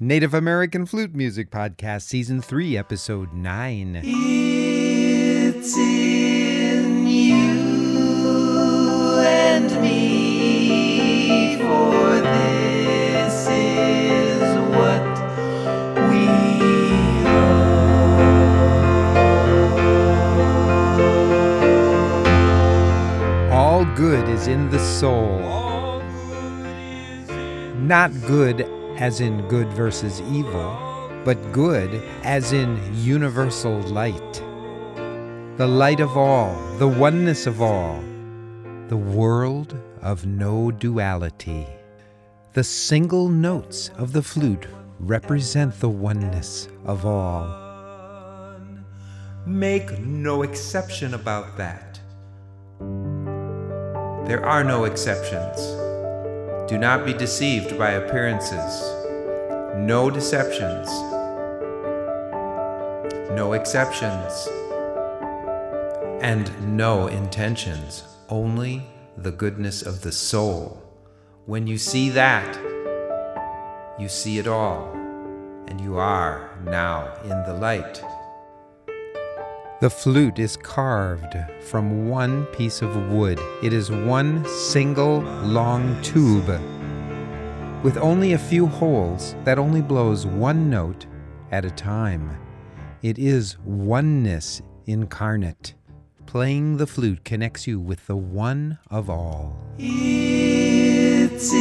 Native American Flute Music Podcast, Season 3, Episode 9. It's in you and me, for this is what we All good is in the soul. are. good is in Not good as in good versus evil, but good as in universal light. The light of all, the oneness of all, the world of no duality. The single notes of the flute represent the oneness of all. Make no exception about that. There are no exceptions. Do not be deceived by appearances. No deceptions. No exceptions. And no intentions. Only the goodness of the soul. When you see that, you see it all. And you are now in the light. The flute is carved from one piece of wood. It is one single long tube with only a few holes that only blows one note at a time. It is oneness incarnate. Playing the flute connects you with the one of all. It's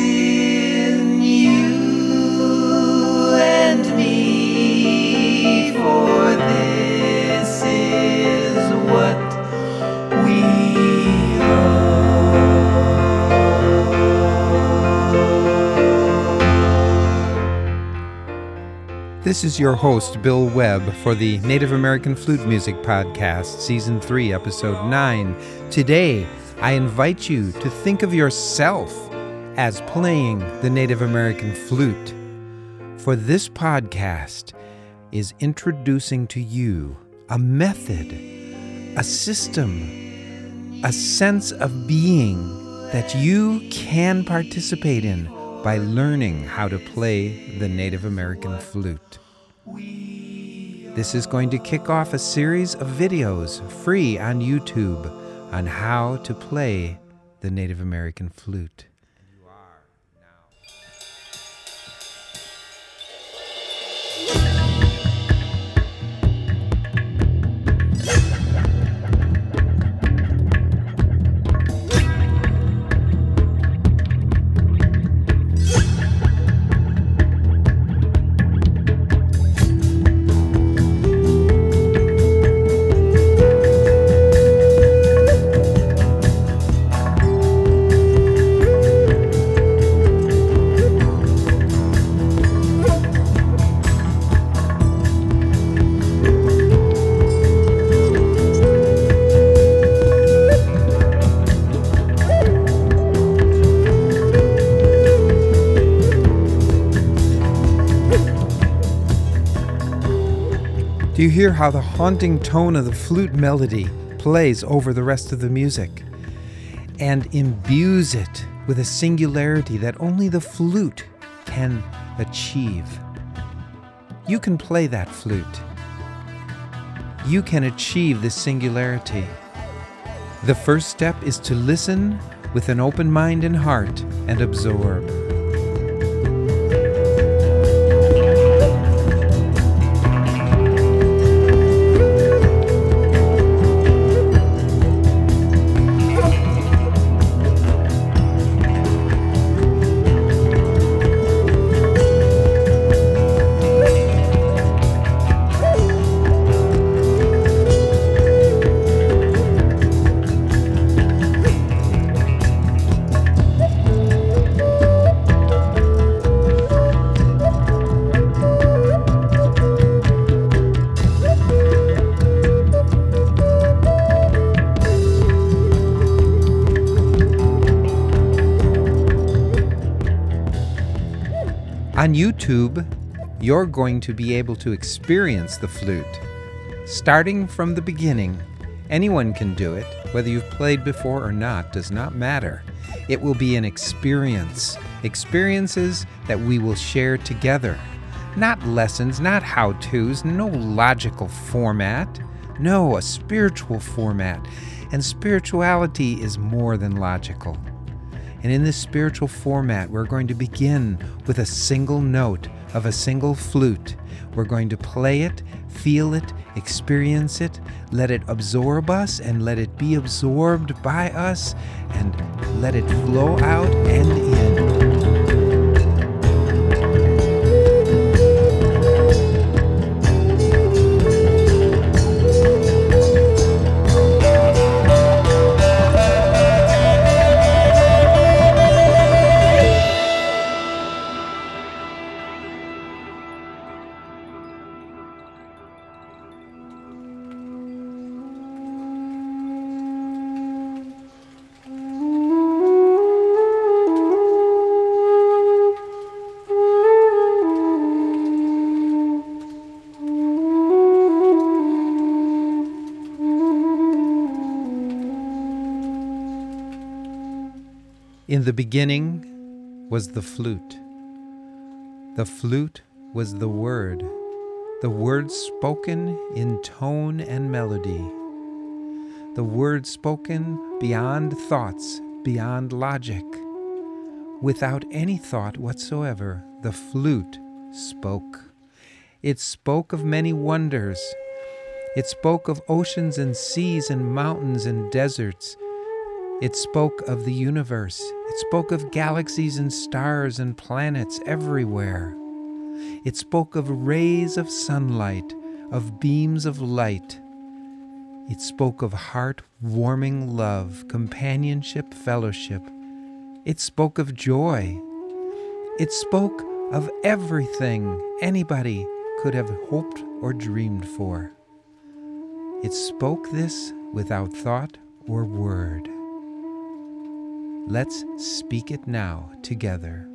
This is your host, Bill Webb, for the Native American Flute Music Podcast, Season 3, Episode 9. Today, I invite you to think of yourself as playing the Native American flute. For this podcast is introducing to you a method, a system, a sense of being that you can participate in by learning how to play the Native American flute. This is going to kick off a series of videos free on YouTube on how to play the Native American flute. You hear how the haunting tone of the flute melody plays over the rest of the music and imbues it with a singularity that only the flute can achieve? You can play that flute. You can achieve this singularity. The first step is to listen with an open mind and heart and absorb. On YouTube, you're going to be able to experience the flute. Starting from the beginning, anyone can do it. Whether you've played before or not does not matter. It will be an experience, experiences that we will share together. Not lessons, not how to's, no logical format. No, a spiritual format. And spirituality is more than logical. And in this spiritual format, we're going to begin with a single note of a single flute. We're going to play it, feel it, experience it, let it absorb us, and let it be absorbed by us, and let it flow out and in. Beginning was the flute. The flute was the word, the word spoken in tone and melody. The word spoken beyond thoughts, beyond logic. Without any thought whatsoever, the flute spoke. It spoke of many wonders. It spoke of oceans and seas and mountains and deserts. It spoke of the universe. It spoke of galaxies and stars and planets everywhere. It spoke of rays of sunlight, of beams of light. It spoke of heart warming love, companionship, fellowship. It spoke of joy. It spoke of everything anybody could have hoped or dreamed for. It spoke this without thought or word. Let's speak it now together.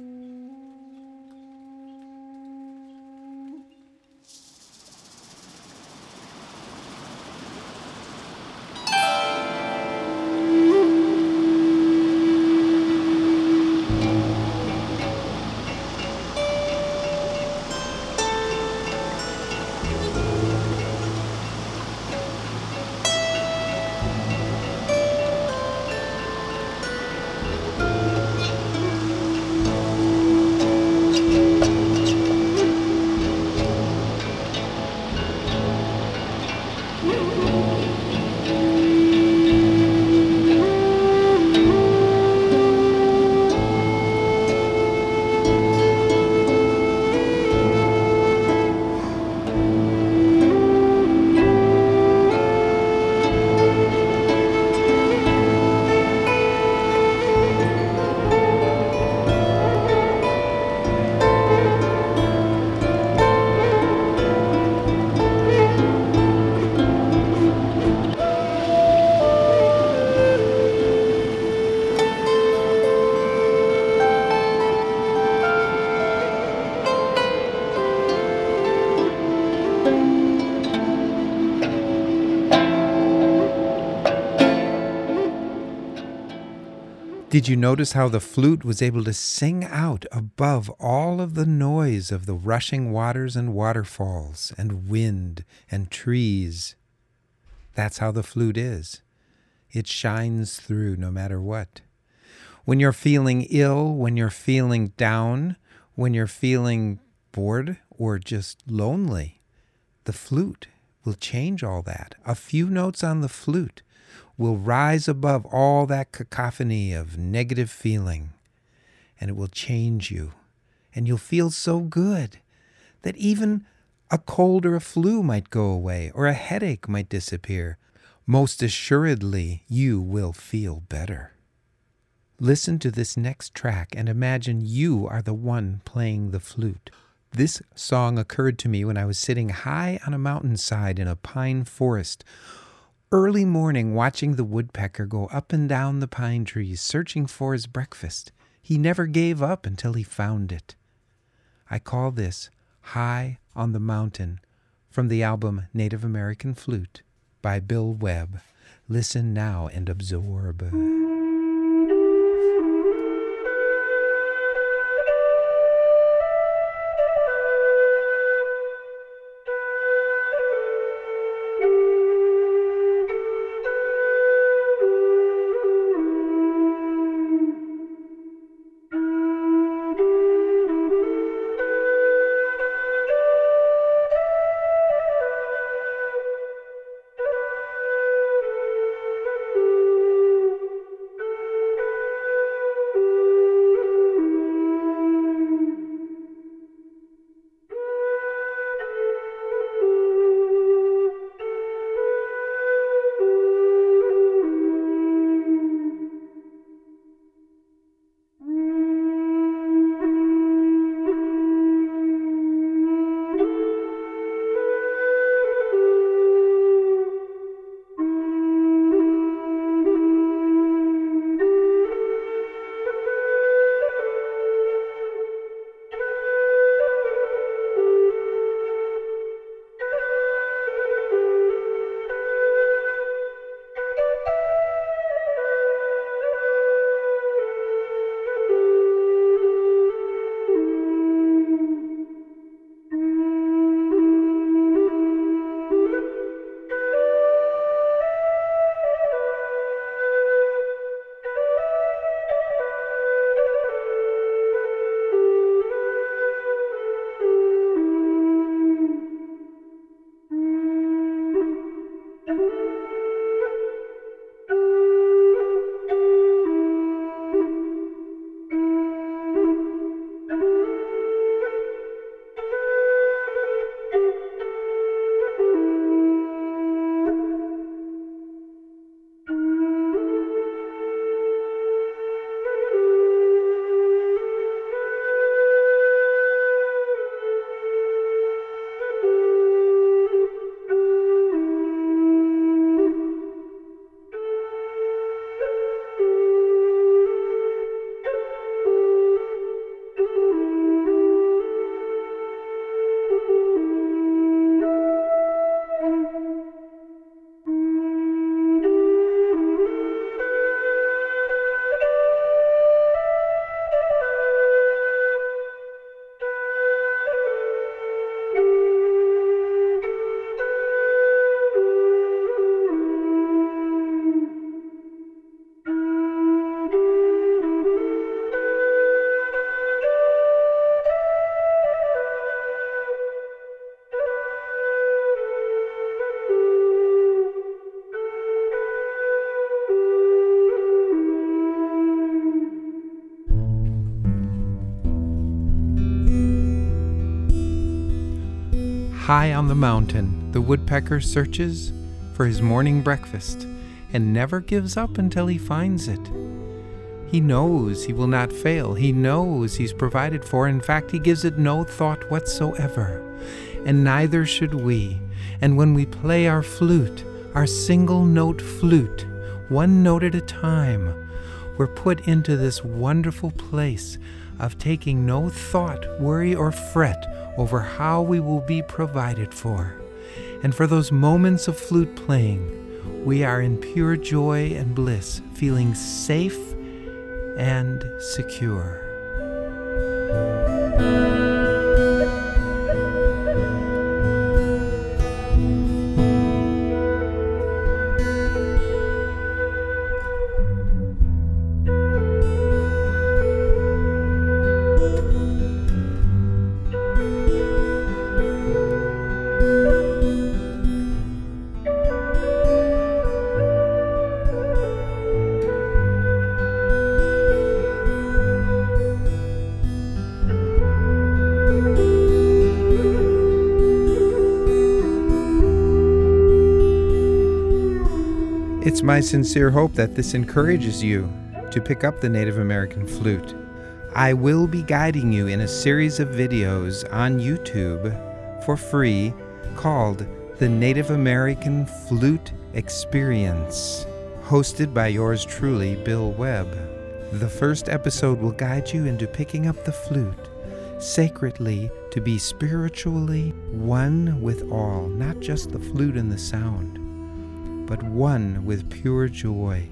Did you notice how the flute was able to sing out above all of the noise of the rushing waters and waterfalls and wind and trees? That's how the flute is. It shines through no matter what. When you're feeling ill, when you're feeling down, when you're feeling bored or just lonely, the flute will change all that. A few notes on the flute will rise above all that cacophony of negative feeling, and it will change you. And you'll feel so good that even a cold or a flu might go away, or a headache might disappear. Most assuredly, you will feel better. Listen to this next track and imagine you are the one playing the flute. This song occurred to me when I was sitting high on a mountainside in a pine forest early morning watching the woodpecker go up and down the pine trees searching for his breakfast. He never gave up until he found it. I call this High on the Mountain from the album Native American Flute by Bill Webb. Listen now and absorb. High on the mountain, the woodpecker searches for his morning breakfast and never gives up until he finds it. He knows he will not fail. He knows he's provided for. In fact, he gives it no thought whatsoever. And neither should we. And when we play our flute, our single note flute, one note at a time, we're put into this wonderful place of taking no thought, worry, or fret over how we will be provided for. And for those moments of flute playing, we are in pure joy and bliss, feeling safe and secure. It's my sincere hope that this encourages you to pick up the Native American flute. I will be guiding you in a series of videos on YouTube for free called The Native American Flute Experience, hosted by yours truly, Bill Webb. The first episode will guide you into picking up the flute sacredly to be spiritually one with all, not just the flute and the sound but one with pure joy.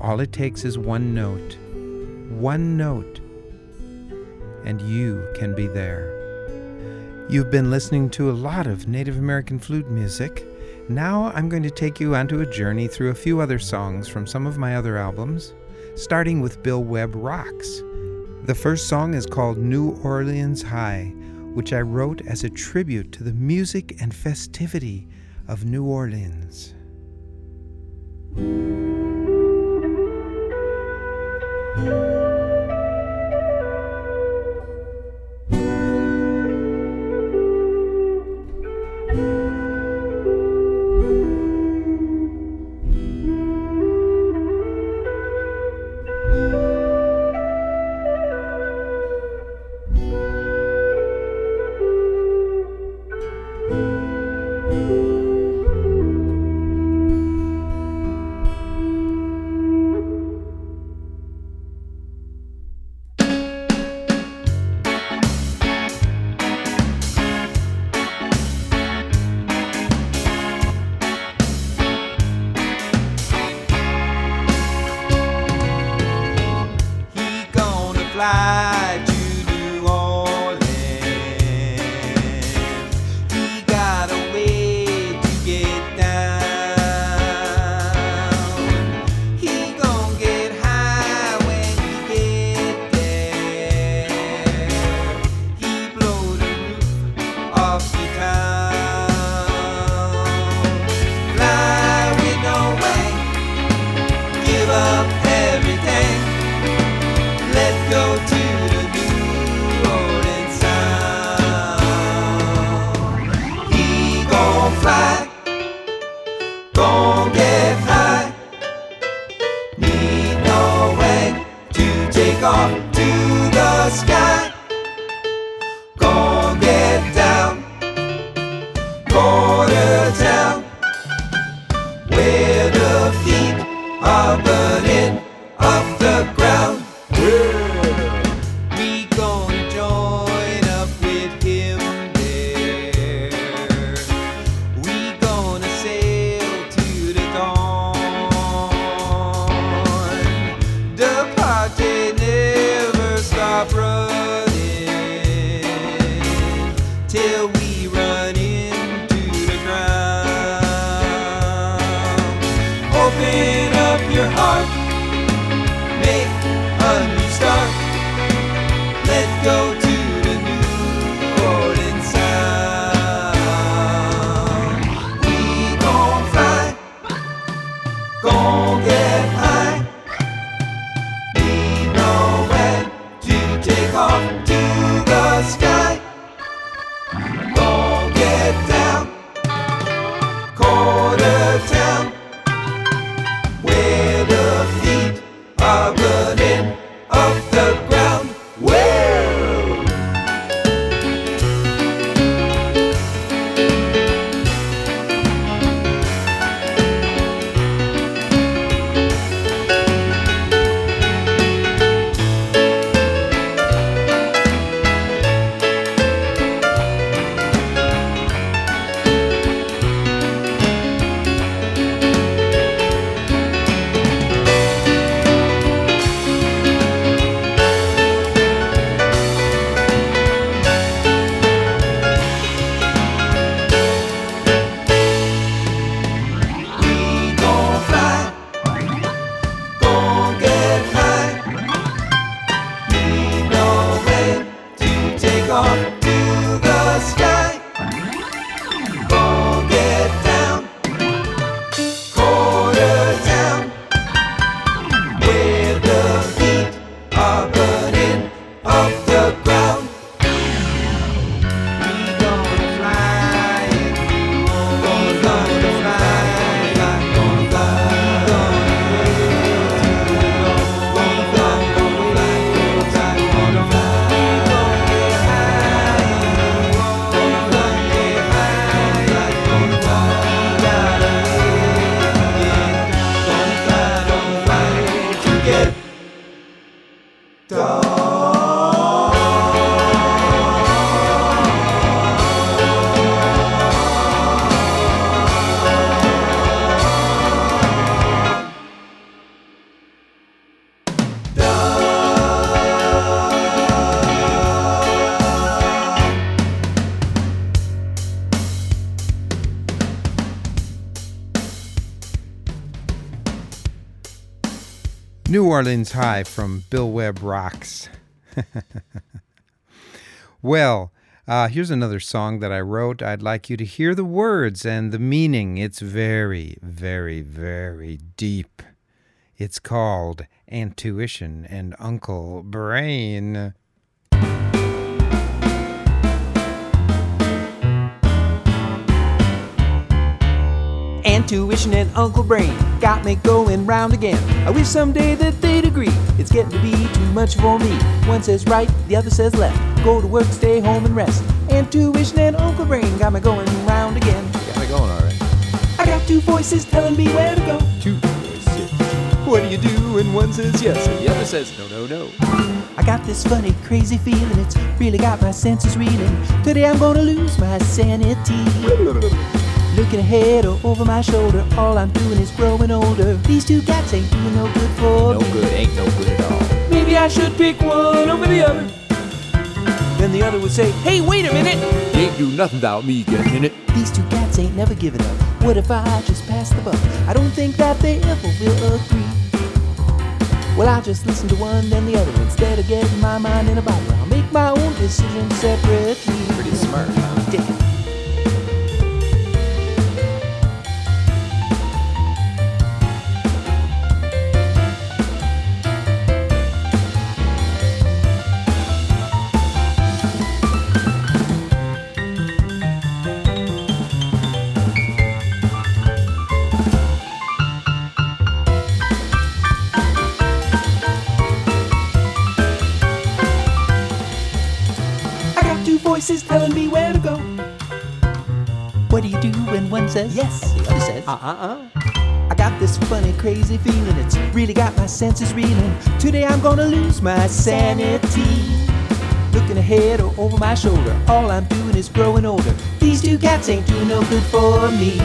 All it takes is one note, one note, and you can be there. You've been listening to a lot of Native American flute music. Now I'm going to take you onto a journey through a few other songs from some of my other albums, starting with Bill Webb Rocks. The first song is called New Orleans High, which I wrote as a tribute to the music and festivity of New Orleans. He Orleans High from Bill Webb Rocks. well, uh, here's another song that I wrote. I'd like you to hear the words and the meaning. It's very, very, very deep. It's called Antuition and Uncle Brain. Antuition and Uncle Brain got me going round again. I wish someday that they'd agree. It's getting to be too much for me. One says right, the other says left. Go to work, stay home and rest. Antuition and Uncle Brain got me going round again. Got me going already. I got two voices telling me where to go. Two voices. What do you do? when one says yes, and The other says no, no, no. I got this funny, crazy feeling. It's really got my senses reeling. Today I'm gonna lose my sanity. Looking ahead or over my shoulder, all I'm doing is growing older. These two cats ain't doing no good for No me. good, ain't no good at all. Maybe I should pick one over the other. Then the other would say, Hey, wait a minute! You ain't do nothing without me getting in it. These two cats ain't never giving up. What if I just pass the buck? I don't think that they ever will agree. Well, I'll just listen to one, then the other. Instead of getting my mind in a bottle, I'll make my own decision separately. Pretty smart, huh? Says yes, the other says uh uh uh? I got this funny, crazy feeling. It's really got my senses reeling. Today I'm gonna lose my sanity. Looking ahead or over my shoulder, all I'm doing is growing older. These two cats ain't doing no good for me.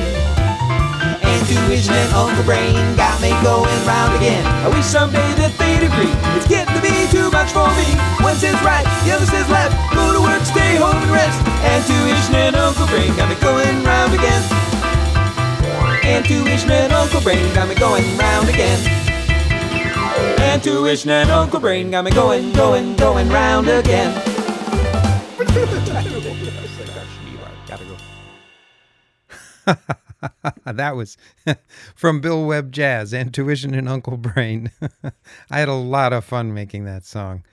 Intuition and Uncle Brain got me going round again. I wish someday that they'd agree. It's getting to be too much for me. One says right, the other says left. Go to work, stay home and rest. Intuition and Uncle Brain got me going round again. Intuition and Uncle Brain got me going round again. Intuition and Uncle Brain got me going, going, going round again. that was from Bill Webb Jazz, Intuition and Uncle Brain. I had a lot of fun making that song.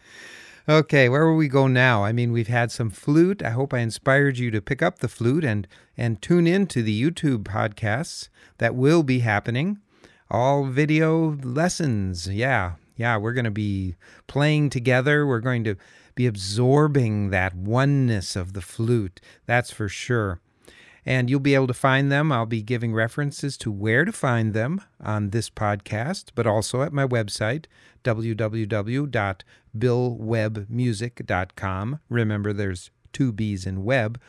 Okay, where will we go now? I mean, we've had some flute. I hope I inspired you to pick up the flute and and tune in to the YouTube podcasts that will be happening. All video lessons. Yeah. Yeah, we're going to be playing together. We're going to be absorbing that oneness of the flute. That's for sure and you'll be able to find them. I'll be giving references to where to find them on this podcast, but also at my website, www.billwebbmusic.com. Remember, there's two B's in web,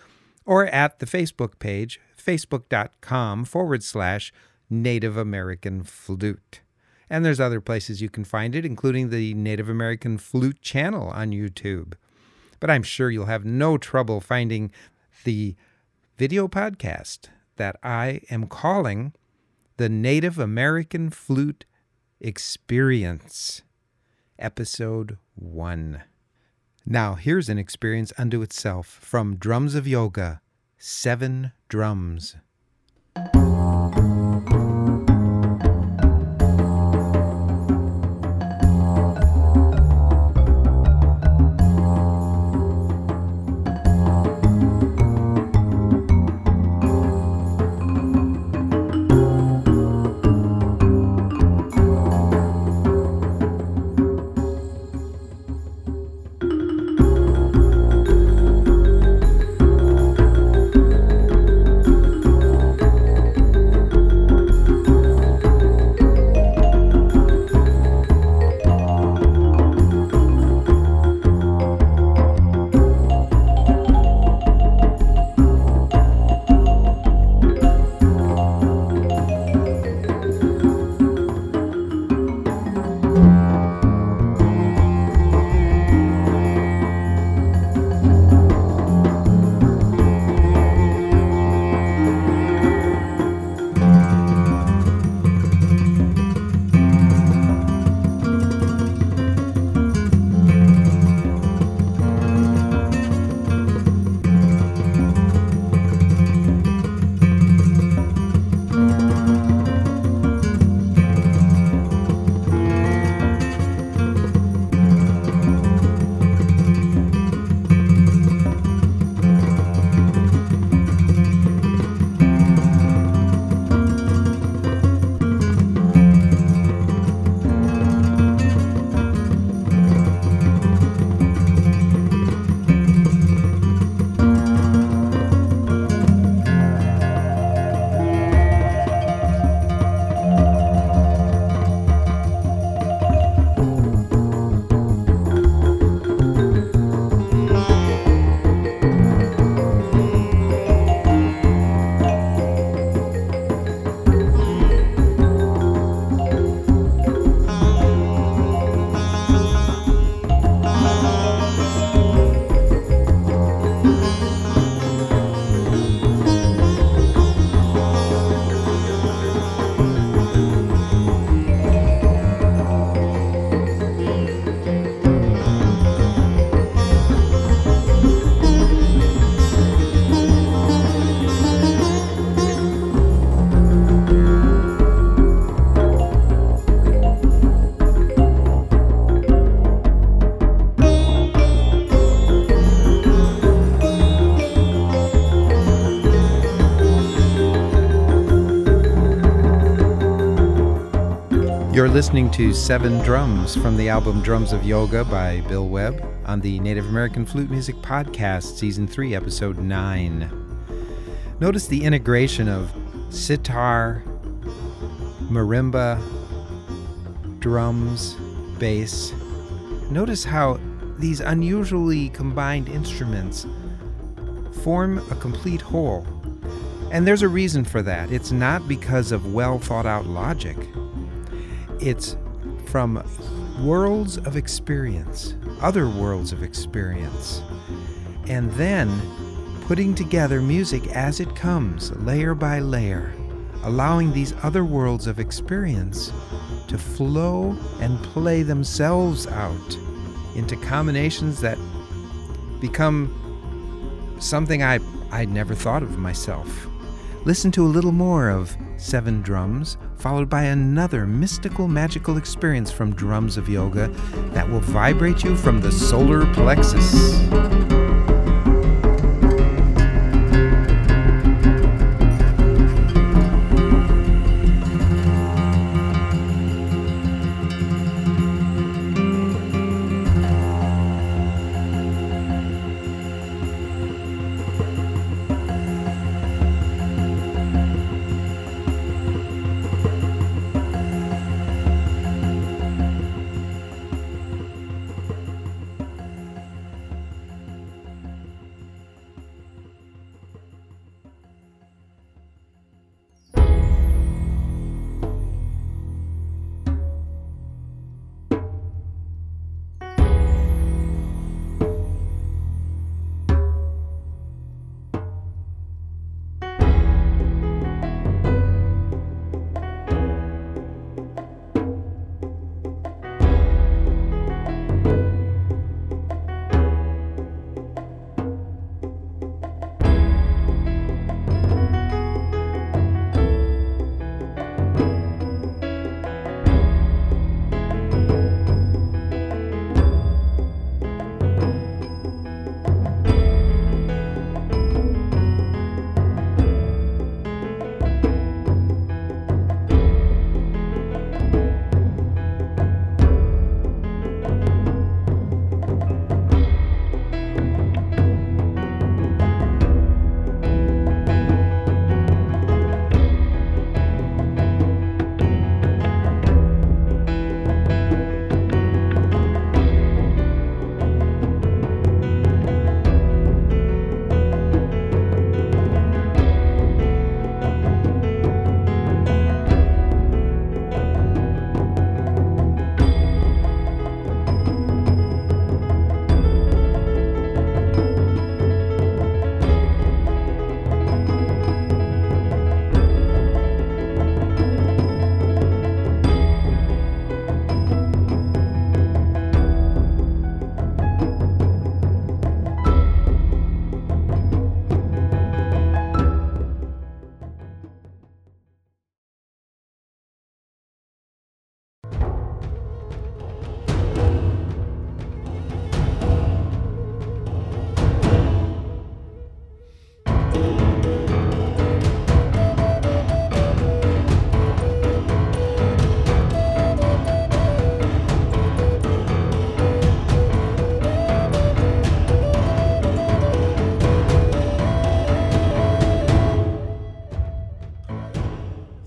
or at the Facebook page, facebook.com forward slash Native American Flute. And there's other places you can find it, including the Native American Flute channel on YouTube. But I'm sure you'll have no trouble finding the video podcast that I am calling the Native American Flute Experience, Episode 1. Now, here's an experience unto itself from Drums of Yoga Seven Drums. Listening to Seven Drums from the album Drums of Yoga by Bill Webb on the Native American Flute Music Podcast, Season 3, Episode 9. Notice the integration of sitar, marimba, drums, bass. Notice how these unusually combined instruments form a complete whole. And there's a reason for that. It's not because of well thought out logic, it's from worlds of experience, other worlds of experience. And then putting together music as it comes, layer by layer, allowing these other worlds of experience to flow and play themselves out into combinations that become something I, I'd never thought of myself. Listen to a little more of Seven Drums, followed by another mystical, magical experience from Drums of Yoga that will vibrate you from the solar plexus.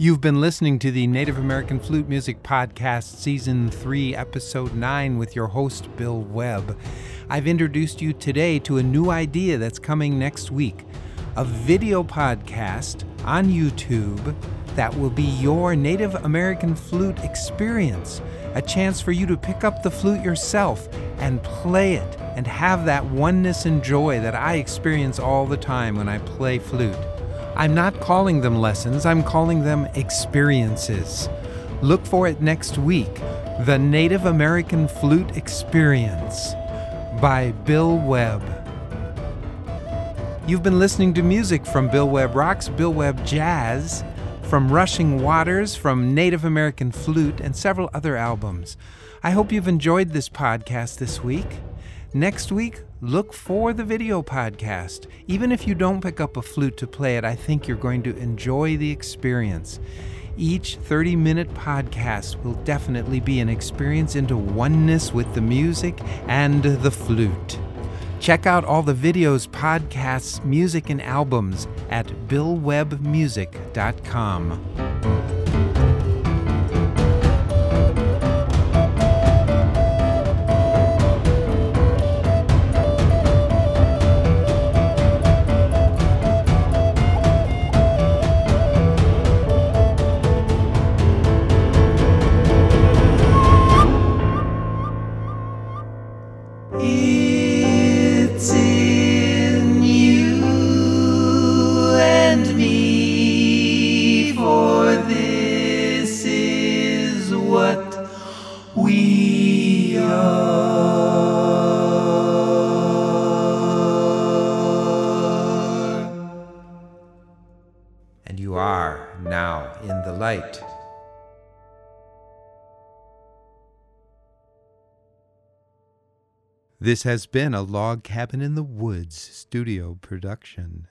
You've been listening to the Native American Flute Music Podcast, Season 3, Episode 9, with your host, Bill Webb. I've introduced you today to a new idea that's coming next week a video podcast on YouTube that will be your Native American flute experience. A chance for you to pick up the flute yourself and play it and have that oneness and joy that I experience all the time when I play flute. I'm not calling them lessons, I'm calling them experiences. Look for it next week The Native American Flute Experience by Bill Webb. You've been listening to music from Bill Webb Rocks, Bill Webb Jazz, from Rushing Waters, from Native American Flute, and several other albums. I hope you've enjoyed this podcast this week. Next week, look for the video podcast. Even if you don't pick up a flute to play it, I think you're going to enjoy the experience. Each 30 minute podcast will definitely be an experience into oneness with the music and the flute. Check out all the videos, podcasts, music, and albums at billwebbmusic.com. This has been a Log Cabin in the Woods studio production.